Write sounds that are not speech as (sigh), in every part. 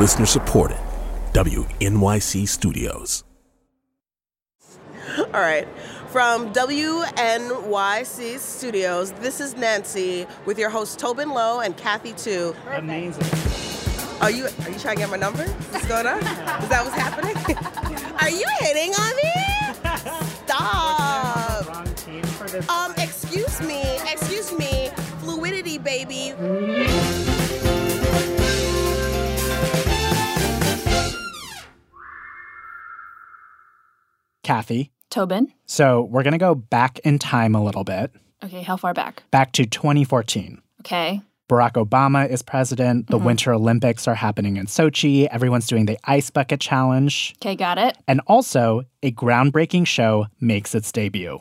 Listener supported. WNYC Studios. All right. From WNYC Studios, this is Nancy with your hosts Tobin Low and Kathy Tu. Amazing. Are you are you trying to get my number? What's going on? Is that what's happening? (laughs) are you hitting on me? Stop. Wrong team for this. Um, excuse me, excuse me, fluidity, baby. Kathy. Tobin. So we're going to go back in time a little bit, Okay, how far back? back to 2014. Okay. Barack Obama is president. The mm-hmm. Winter Olympics are happening in Sochi. Everyone's doing the ice bucket challenge. Okay, got it. And also, a groundbreaking show makes its debut.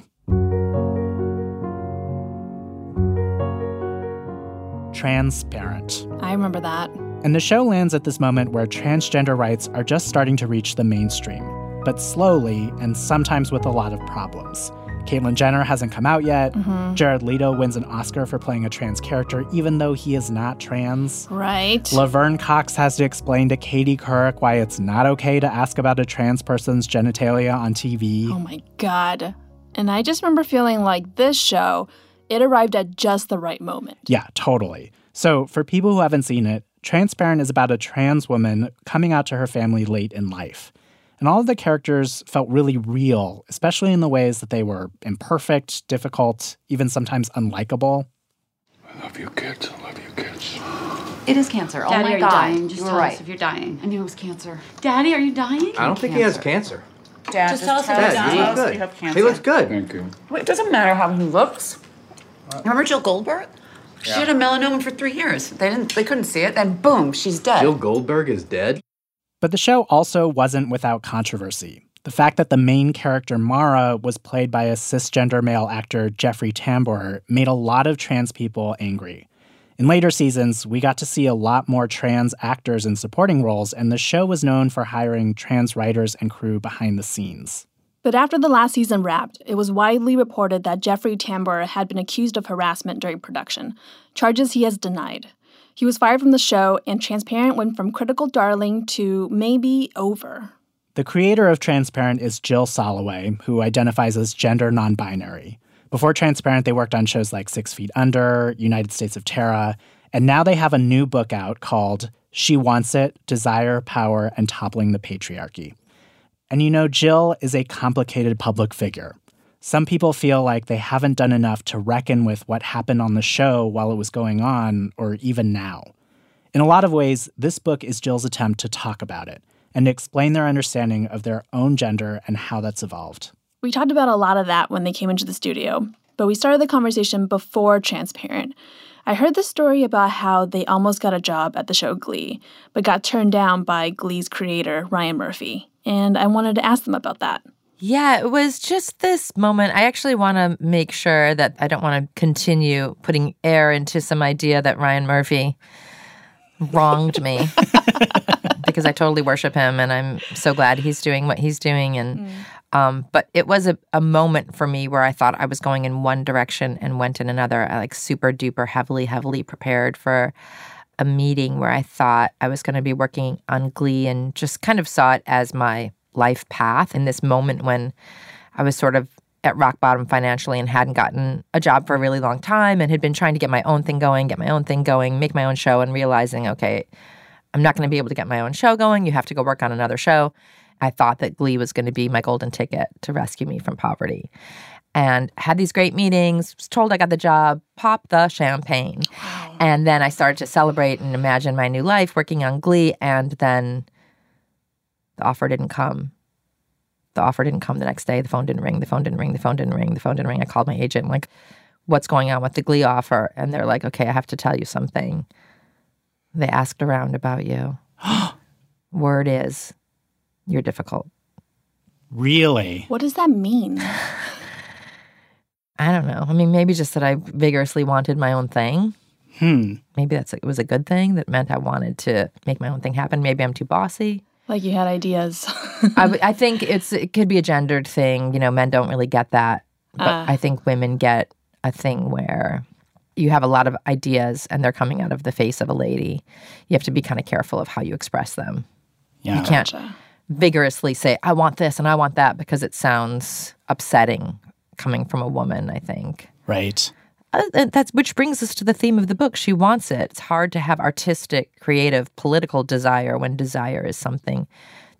Transparent. I remember that. And the show lands at this moment where transgender rights are just starting to reach the mainstream, but slowly and sometimes with a lot of problems. Caitlyn Jenner hasn't come out yet. Mm-hmm. Jared Leto wins an Oscar for playing a trans character, even though he is not trans. Right. Laverne Cox has to explain to Katie Couric why it's not okay to ask about a trans person's genitalia on TV. oh my god. And I just remember feeling like this show, it arrived at just the right moment. Yeah, totally. So, for people who haven't seen it, Transparent is about a trans woman coming out to her family late in life. And all of the characters felt really real, especially in the ways that they were imperfect, difficult, even sometimes unlikable. I love you, kids. I love you, kids. It is cancer. oh Daddy, my are you god. dying? Just you were tell right. us if you're dying. I knew it was cancer. Daddy, are you dying? I don't think he has cancer. Dad, just, tell us if you're Dad, you dying. look good. He looks good. Thank you. Wait, it doesn't matter how he looks. Remember Jill Goldberg? She had a melanoma for three years. They didn't. They couldn't see it. Then boom, she's dead. Jill Goldberg is dead. But the show also wasn't without controversy. The fact that the main character, Maura, was played by a cisgender male actor, Jeffrey Tambor, made a lot of trans people angry. In later seasons, we got to see a lot more trans actors in supporting roles, and the show was known for hiring trans writers and crew behind the scenes. But after the last season wrapped, it was widely reported that Jeffrey Tambor had been accused of harassment during production, charges he has denied. He was fired from the show, and Transparent went from critical darling to maybe over. The creator of Transparent is Jill Soloway, who identifies as gender non binary. Before Transparent, they worked on shows like Six Feet Under, United States of Tara, and now they have a new book out called She Wants It Desire, Power, and Toppling the Patriarchy. And you know, Jill is a complicated public figure. Some people feel like they haven't done enough to reckon with what happened on the show while it was going on, or even now. In a lot of ways, this book is Jill's attempt to talk about it and explain their understanding of their own gender and how that's evolved. We talked about a lot of that when they came into the studio, but we started the conversation before Transparent. I heard the story about how they almost got a job at the show Glee, but got turned down by Glee's creator, Ryan Murphy, and I wanted to ask them about that. Yeah, it was just this moment. I actually want to make sure that I don't want to continue putting air into some idea that Ryan Murphy wronged me (laughs) because I totally worship him and I'm so glad he's doing what he's doing. And um, but it was a, a moment for me where I thought I was going in one direction and went in another. I like super duper heavily, heavily prepared for a meeting where I thought I was going to be working on Glee and just kind of saw it as my life path in this moment when I was sort of at rock bottom financially and hadn't gotten a job for a really long time and had been trying to get my own thing going, get my own thing going, make my own show, and realizing, okay, I'm not going to be able to get my own show going. You have to go work on another show. I thought that Glee was going to be my golden ticket to rescue me from poverty. And had these great meetings, was told I got the job, pop the champagne. And then I started to celebrate and imagine my new life working on Glee. And then the offer didn't come. The offer didn't come the next day. The phone didn't ring. The phone didn't ring. The phone didn't ring. The phone didn't ring. I called my agent, like, what's going on with the Glee offer? And they're like, okay, I have to tell you something. They asked around about you. (gasps) Word is, you're difficult. Really? What does that mean? (laughs) I don't know. I mean, maybe just that I vigorously wanted my own thing. Hmm. Maybe that's it was a good thing that meant I wanted to make my own thing happen. Maybe I'm too bossy. Like you had ideas. (laughs) I think it's it could be a gendered thing. You know, men don't really get that, but Ah. I think women get a thing where you have a lot of ideas and they're coming out of the face of a lady, you have to be kind of careful of how you express them. Yeah. You can't vigorously say, I want this and I want that because it sounds upsetting coming from a woman, I think. Right. Uh, that's which brings us to the theme of the book. She wants it. It's hard to have artistic, creative, political desire when desire is something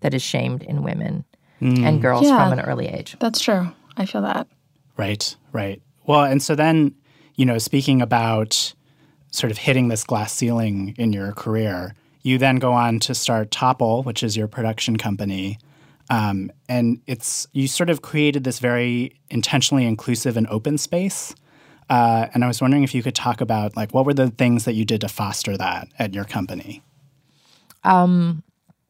that is shamed in women and girls Yeah. from an early age. That's true. I feel that. Right, right. Well, and so then, you know, speaking about sort of hitting this glass ceiling in your career, you then go on to start Topple, which is your production company. Um, and it's you sort of created this very intentionally inclusive and open space. Uh, and I was wondering if you could talk about like what were the things that you did to foster that at your company?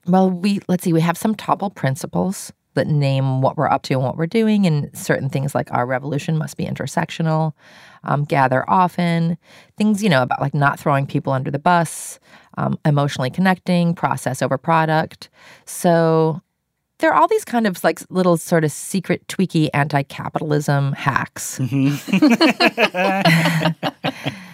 Well, we let's see, we have some topple principles that name what we're up to and what we're doing, and certain things like our revolution must be intersectional, um, gather often, things, you know, about like not throwing people under the bus, um, emotionally connecting, process over product. So there are all these kind of like little sort of secret tweaky anti-capitalism hacks. Mm-hmm.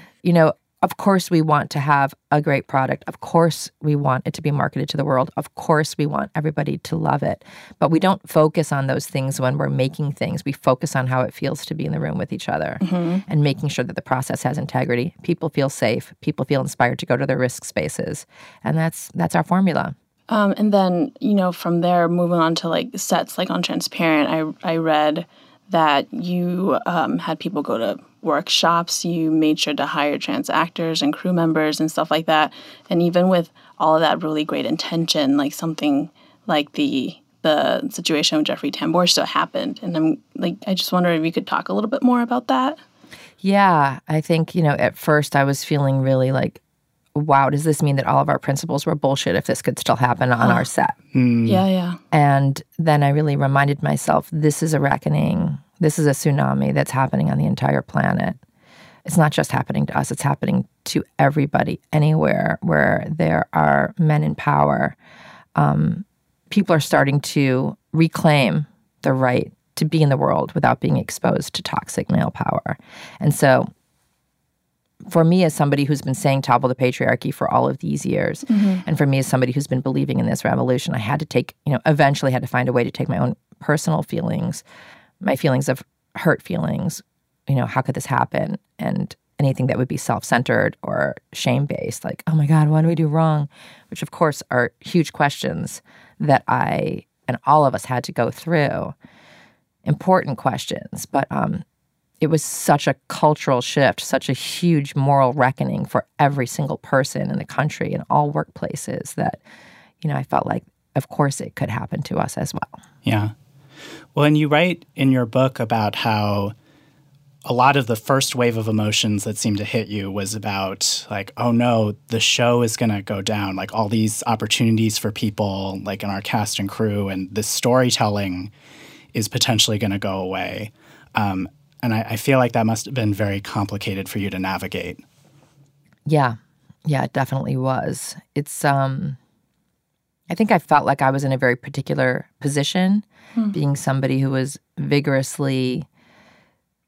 (laughs) you know, of course we want to have a great product. Of course we want it to be marketed to the world. Of course we want everybody to love it. But we don't focus on those things when we're making things. We focus on how it feels to be in the room with each other mm-hmm. and making sure that the process has integrity. People feel safe. People feel inspired to go to their risk spaces. And that's that's our formula. Um, and then, you know, from there, moving on to like sets, like on Transparent, I, I read that you um, had people go to workshops. You made sure to hire trans actors and crew members and stuff like that. And even with all of that really great intention, like something like the the situation with Jeffrey Tambor still happened. And I'm like, I just wonder if you could talk a little bit more about that. Yeah, I think, you know, at first I was feeling really like, wow, does this mean that all of our principles were bullshit if this could still happen on our set? Yeah, yeah. And then I really reminded myself this is a reckoning. This is a tsunami that's happening on the entire planet. It's not just happening to us, it's happening to everybody, anywhere where there are men in power. Um, people are starting to reclaim the right to be in the world without being exposed to toxic male power. And so for me as somebody who's been saying topple the patriarchy for all of these years and for me as somebody who's been believing in this revolution i had to take you know eventually had to find a way to take my own personal feelings my feelings of hurt feelings you know how could this happen? And anything that would be self-centered or shame-based like oh my god what do we do wrong? Which of course are huge questions that i and all of us had to go through. Important questions but um it was such a cultural shift, such a huge moral reckoning for every single person in the country in all workplaces that, you know, I felt like, of course, it could happen to us as well. Yeah. Well, and you write in your book about how a lot of the first wave of emotions that seemed to hit you was about like, oh no, the show is going to go down. Like all these opportunities for people, like in our cast and crew, and this storytelling is potentially going to go away. Um, and I, I feel like that must have been very complicated for you to navigate. Yeah. Yeah, it definitely was. It's um I think I felt like I was in a very particular position, being somebody who was vigorously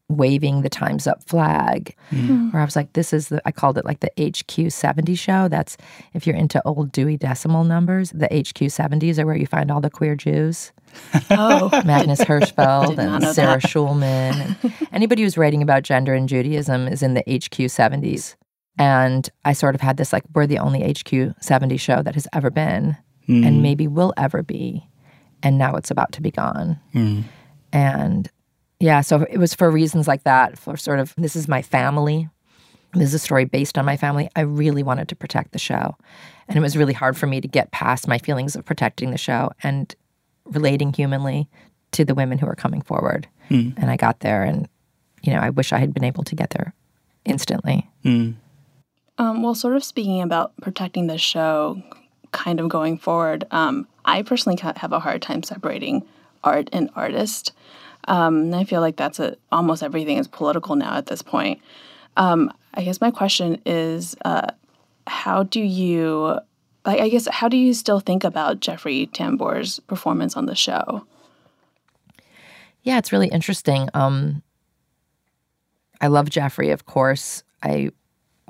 waving the times up flag. Mm-hmm. Where I was like, this is the I called it like the HQ 70 show. That's if you're into old Dewey Decimal numbers, the HQ 70s are where you find all the queer Jews. Oh, (laughs) Magnus Hirschfeld and Sarah that. Schulman. And (laughs) anybody who's writing about gender and Judaism is in the HQ 70s. And I sort of had this like, we're the only HQ 70 show that has ever been and mm. maybe will ever be. And now it's about to be gone. Mm. And yeah, so it was for reasons like that, for sort of, this is my family. This is a story based on my family. I really wanted to protect the show. And it was really hard for me to get past my feelings of protecting the show and relating humanly to the women who are coming forward. And I got there, and, you know, I wish I had been able to get there instantly. Um, well, sort of speaking about protecting the show, kind of going forward, um, I personally have a hard time separating art and artist. Um, and I feel like that's a, almost everything is political now at this point. Um, I guess my question is, uh, how do you, like, I guess, how do you still think about Jeffrey Tambor's performance on the show? Yeah, it's really interesting. Um, I love Jeffrey, of course. I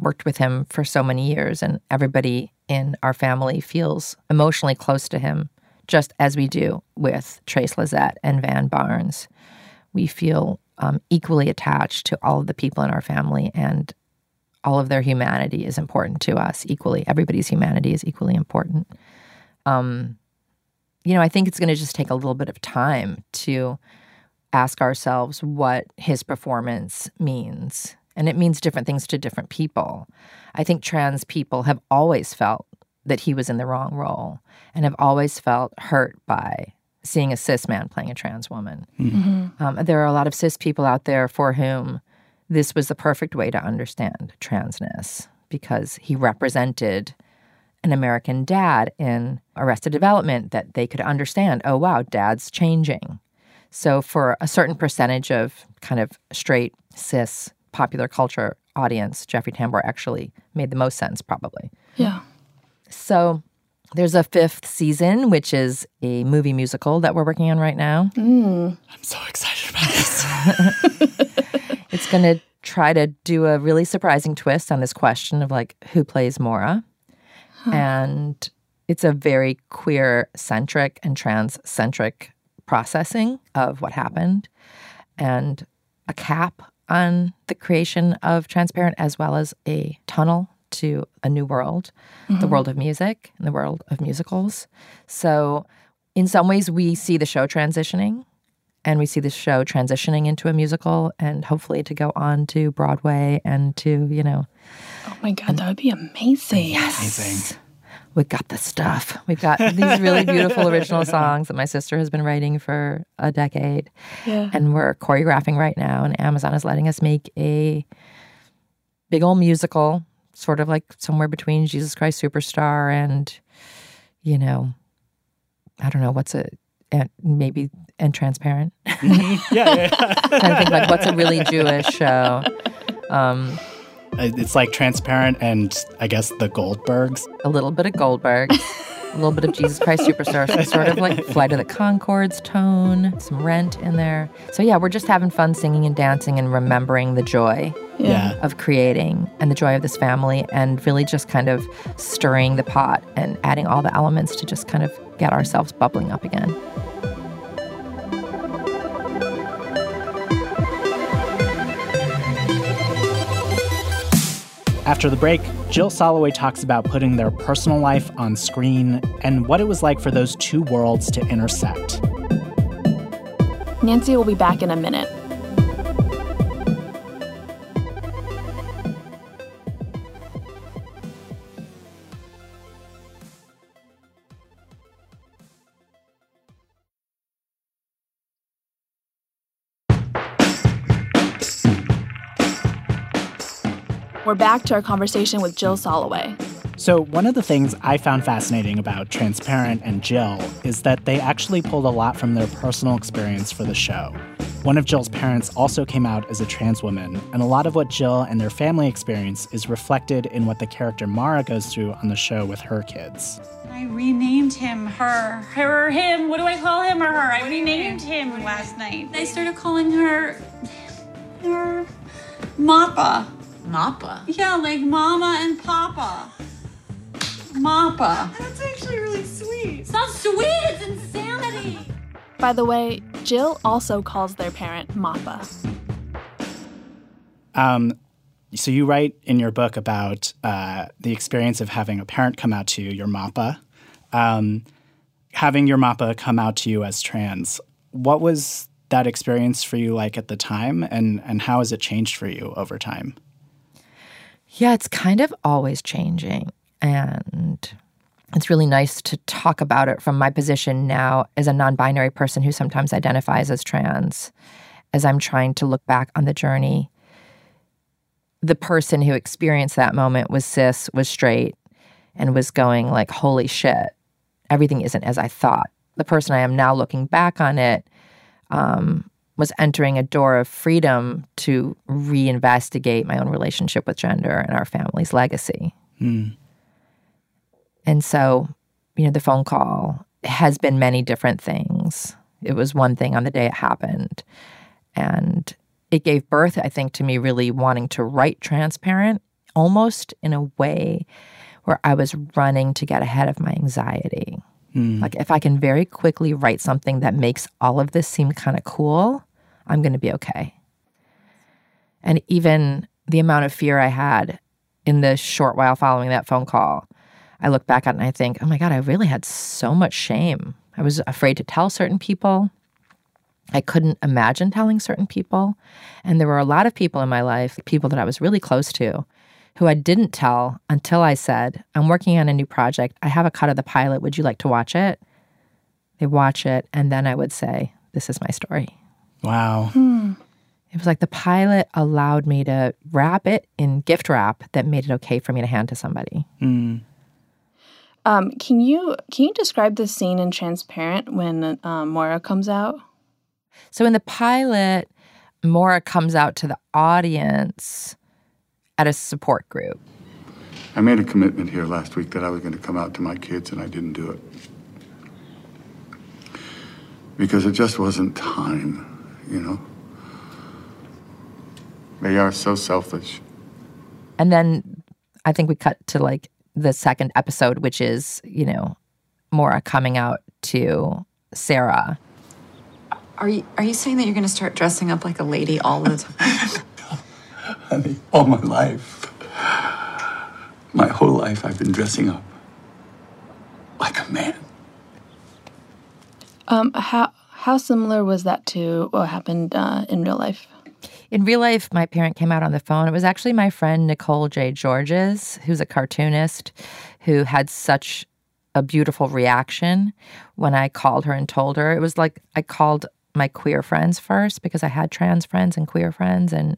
worked with him for so many years, and everybody in our family feels emotionally close to him, just as we do with Trace Lysette and Van Barnes. We feel um, equally attached to all of the people in our family, and all of their humanity is important to us equally. Everybody's humanity is equally important. Um, you know, I think it's going to just take a little bit of time to ask ourselves what his performance means. And it means different things to different people. I think trans people have always felt that he was in the wrong role and have always felt hurt by seeing a cis man playing a trans woman. Mm-hmm. Um, there are a lot of cis people out there for whom this was the perfect way to understand transness because he represented an American dad in Arrested Development that they could understand oh, wow, dad's changing. So, for a certain percentage of kind of straight, cis, popular culture audience, Jeffrey Tambor actually made the most sense, probably. Yeah. So, there's a fifth season, which is a movie musical that we're working on right now. Mm. I'm so excited about this. (laughs) (laughs) it's going to try to do a really surprising twist on this question of like who plays Maura. Huh. And it's a very queer centric and trans centric processing of what happened and a cap on the creation of Transparent as well as a tunnel to a new world, mm-hmm. the world of music and the world of musicals. So, in some ways, we see the show transitioning and we see the show transitioning into a musical and hopefully to go on to Broadway and to, you know. Oh my God, that would be amazing. Yes. Amazing. We got the stuff. We've got these really (laughs) beautiful original songs that my sister has been writing for a decade. Yeah. And we're choreographing right now, and Amazon is letting us make a big old musical, sort of like somewhere between Jesus Christ Superstar and, you know, I don't know, what's a and maybe and transparent. (laughs) (laughs) yeah, yeah. Trying to think like what's a really Jewish show. Um, it's like transparent and I guess the Goldbergs. A little bit of Goldberg, a little bit of Jesus Christ Superstar, some sort of like Flight of the Conchords tone, some Rent in there. So yeah, we're just having fun singing and dancing and remembering the joy yeah. of creating and the joy of this family and really just kind of stirring the pot and adding all the elements to just kind of get ourselves bubbling up again. After the break, Jill Soloway talks about putting their personal life on screen and what it was like for those two worlds to intersect. Nancy will be back in a minute. We're back to our conversation with Jill Soloway. So, one of the things I found fascinating about Transparent and Jill is that they actually pulled a lot from their personal experience for the show. One of Jill's parents also came out as a trans woman, and a lot of what Jill and their family experience is reflected in what the character Maura goes through on the show with her kids. I renamed him her. Her or him. What do I call him or her? I renamed him last night. I started calling her her Mappa. Mappa? Yeah, like Mama and Papa. Mappa. That's actually really sweet. It's not sweet, it's insanity. By the way, Jill also calls their parent Mappa. Um, so you write in your book about uh, the experience of having a parent come out to you, your Mappa, um, having your Mappa come out to you as trans. What was that experience for you like at the time, and and how has it changed for you over time? Yeah, it's kind of always changing. And it's really nice to talk about it from my position now as a non binary person who sometimes identifies as trans, as I'm trying to look back on the journey. The person who experienced that moment was cis, was straight, and was going like, holy shit, everything isn't as I thought. The person I am now looking back on it um, was entering a door of freedom to reinvestigate my own relationship with gender and our family's legacy. Mm. And so, you know, the phone call has been many different things. It was one thing on the day it happened. And it gave birth, I think, to me really wanting to write transparent almost in a way where I was running to get ahead of my anxiety. Like, if I can very quickly write something that makes all of this seem kind of cool, I'm going to be okay. And even the amount of fear I had in the short while following that phone call, I look back at and I think, oh my God, I really had so much shame. I was afraid to tell certain people. I couldn't imagine telling certain people. And there were a lot of people in my life, people that I was really close to, who I didn't tell until I said, I'm working on a new project. I have a cut of the pilot. Would you like to watch it? They watch it. And then I would say, This is my story. Wow. It was like the pilot allowed me to wrap it in gift wrap that made it okay for me to hand to somebody. Mm. Um, can you can you describe the scene in Transparent when um, Moira comes out? So in the pilot, Maura comes out to the audience at a support group. I made a commitment here last week that I was going to come out to my kids, and I didn't do it. Because it just wasn't time, you know? They are so selfish. And then I think we cut to like the second episode, which is, you know, Maura coming out to Sarah. Are you are you saying that you're going to start dressing up like a lady all the time? (laughs) Honey, all my life, my whole life, I've been dressing up like a man. Um, how how similar was that to what happened uh, in real life? In real life, my parent came out on the phone. It was actually my friend Nicole J. Georges, who's a cartoonist, who had such a beautiful reaction when I called her and told her. It was like I called my queer friends first because I had trans friends and queer friends, and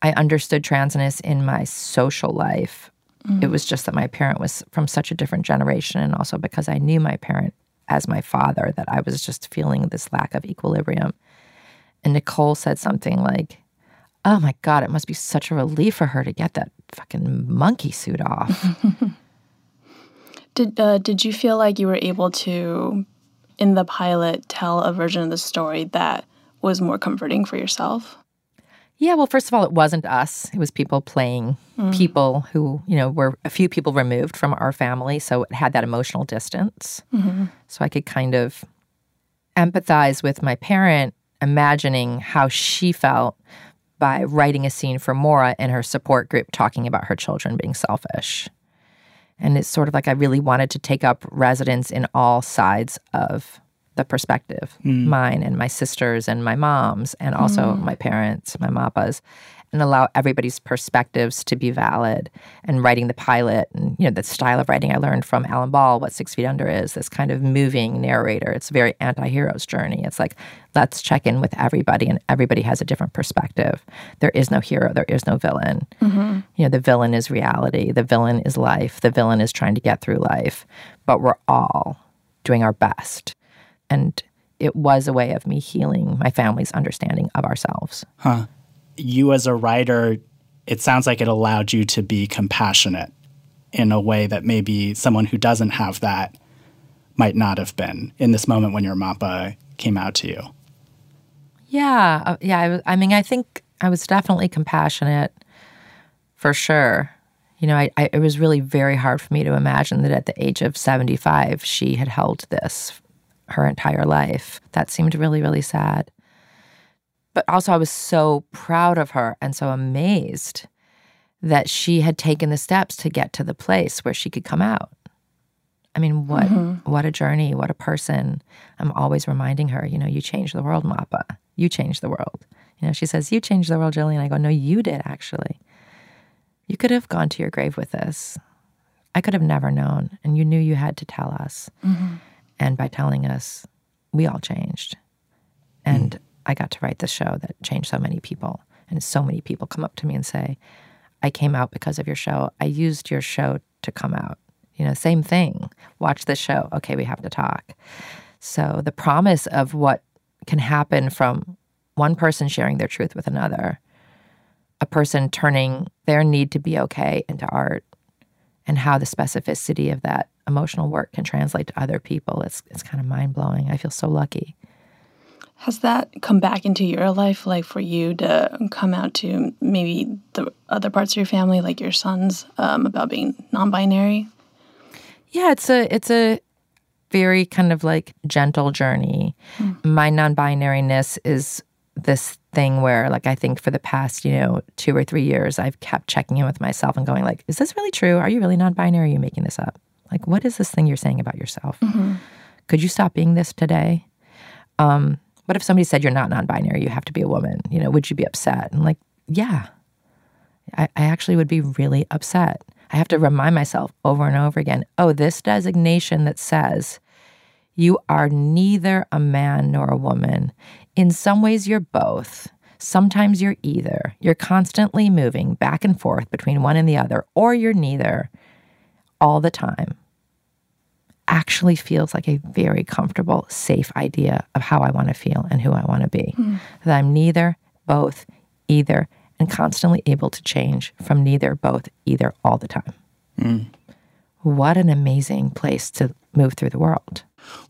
I understood transness in my social life. It was just that my parent was from such a different generation, and also because I knew my parent as my father, that I was just feeling this lack of equilibrium. And Nicole said something like, Oh my God, it must be such a relief for her to get that fucking monkey suit off. (laughs) Did uh, did you feel like you were able to, in the pilot, tell a version of the story that was more comforting for yourself? Yeah, well, first of all, it wasn't us. It was people playing hmm. people who, you know, were a few people removed from our family. So it had that emotional distance. Mm-hmm. So I could kind of empathize with my parent, imagining how she felt by writing a scene for Maura in her support group talking about her children being selfish. And it's sort of like I really wanted to take up residence in all sides of the perspective mm. mine and my sisters and my mom's, and also mm. my parents, my mapas, and allow everybody's perspectives to be valid. And writing the pilot and, you know, the style of writing I learned from Alan Ball, what Six Feet Under is, this kind of moving narrator. It's a very anti hero's journey. It's like, let's check in with everybody, and everybody has a different perspective. There is no hero, there is no villain. Mm-hmm. You know, the villain is reality, the villain is life, the villain is trying to get through life, but we're all doing our best. And it was a way of me healing my family's understanding of ourselves. You, as a writer, it sounds like it allowed you to be compassionate in a way that maybe someone who doesn't have that might not have been in this moment when your mappa came out to you. Yeah, uh, yeah. I, I mean, I think I was definitely compassionate, for sure. You know, I, I, it was really very hard for me to imagine that at the age of seventy-five, she had held this her entire life. That seemed really, really sad. But also, I was so proud of her and so amazed that she had taken the steps to get to the place where she could come out. I mean, what mm-hmm. what a journey, what a person. I'm always reminding her, you know, you changed the world, Mappa. You changed the world. You know, she says, You changed the world, Jillian. I go, No, you did actually. You could have gone to your grave with this. I could have never known. And you knew you had to tell us. Mm-hmm. And by telling us, we all changed. And hmm. I got to write this show that changed so many people. And so many people come up to me and say, I came out because of your show. I used your show to come out. You know, same thing. Watch this show. Okay, we have to talk. So the promise of what can happen from one person sharing their truth with another, a person turning their need to be okay into art, and how the specificity of that emotional work can translate to other people. It's it's kind of mind blowing. I feel so lucky. Has that come back into your life, like for you to come out to maybe the other parts of your family, like your sons, um, about being non-binary? Yeah, it's a it's a very kind of like gentle journey. My non-binariness is this thing where like I think for the past, you know, 2 or 3 years I've kept checking in with myself and going like, is this really true? Are you really non-binary? Are you making this up? Like what is this thing you're saying about yourself? Could you stop being this today? Um, what if somebody said you're not non-binary, you have to be a woman? You know, would you be upset? And like, yeah. I, I actually would be really upset. I have to remind myself over and over again oh, this designation that says you are neither a man nor a woman. In some ways, you're both. Sometimes you're either. You're constantly moving back and forth between one and the other, or you're neither all the time. Actually feels like a very comfortable, safe idea of how I want to feel and who I want to be. Hmm. That I'm neither, both, either, and constantly able to change from neither, both, either all the time. Hmm. What an amazing place to move through the world.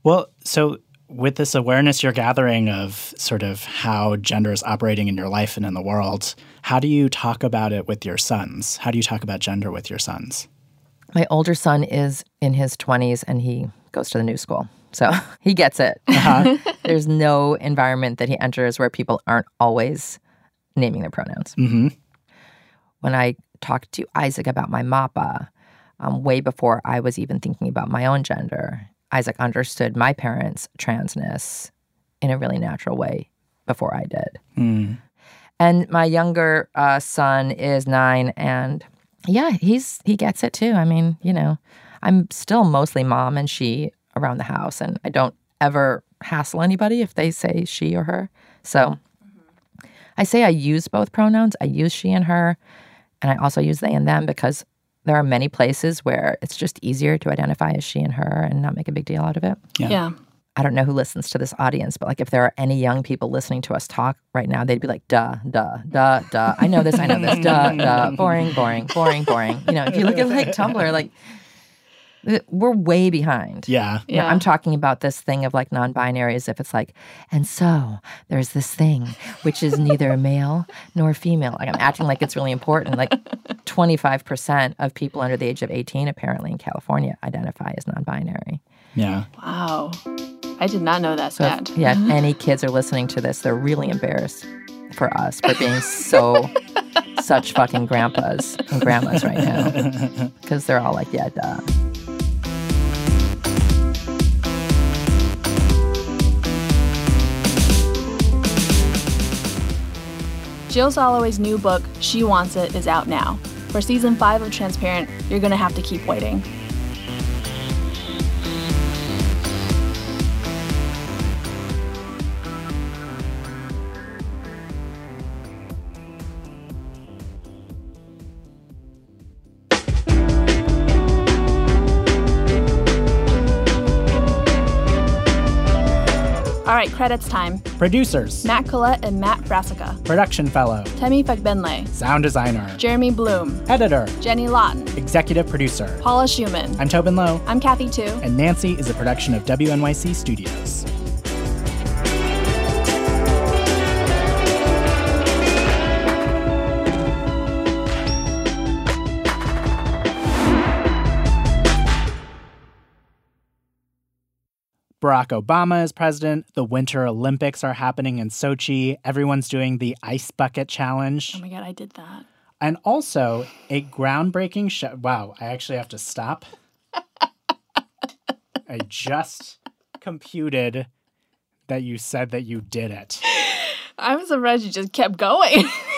Well, so with this awareness you're gathering of sort of how gender is operating in your life and in the world, how do you talk about it with your sons? How do you talk about gender with your sons? My older son is in his 20s and he goes to the new school. So (laughs) he gets it. (laughs) There's no environment that he enters where people aren't always naming their pronouns. Mm-hmm. When I talked to Isaac about my MAPA, um, way before I was even thinking about my own gender, Isaac understood my parents' transness in a really natural way before I did. Mm. And my younger uh, son is nine, and yeah, he's he gets it too. I mean, you know, I'm still mostly mom and she around the house, and I don't ever hassle anybody if they say she or her. So I say I use both pronouns. I use she and her, and I also use they and them because there are many places where it's just easier to identify as she and her and not make a big deal out of it. Yeah. Yeah. I don't know who listens to this audience, but like if there are any young people listening to us talk right now, they'd be like, duh, duh, duh, duh. I know this, I know this, duh, (laughs) duh, boring, boring, boring, boring. You know, if you look at like Tumblr, like we're way behind. Yeah. You know, I'm talking about this thing of like non-binary as if it's like, and so there's this thing which is neither male nor female. Like I'm acting like it's really important. Like 25% of people under the age of 18 apparently in California identify as non-binary. Yeah. Wow. I did not know that So stat. if, yeah, if (laughs) any kids are listening to this, they're really embarrassed for us for being so (laughs) such fucking grandpas and grandmas right now (laughs) because they're all like, yeah, duh. Jill Soloway's new book, She Wants It, is out now. For season five of Transparent, you're going to have to keep waiting. Right, credits time. Producers, Matt Collette and Matt Brassica. production fellow, Temi Fagbenle. sound designer, Jeremy Bloom. editor, Jenny Lawton. executive producer. Paula Szuchman. I'm Tobin Low, I'm Kathy Tu. and Nancy is a production of WNYC Studios. Barack Obama is president. The Winter Olympics are happening in Sochi. Everyone's doing the ice bucket challenge. Oh my god, I did that. And also a groundbreaking show. Wow, I actually have to stop. (laughs) I just computed that you said that you did it. I'm surprised you just kept going. (laughs)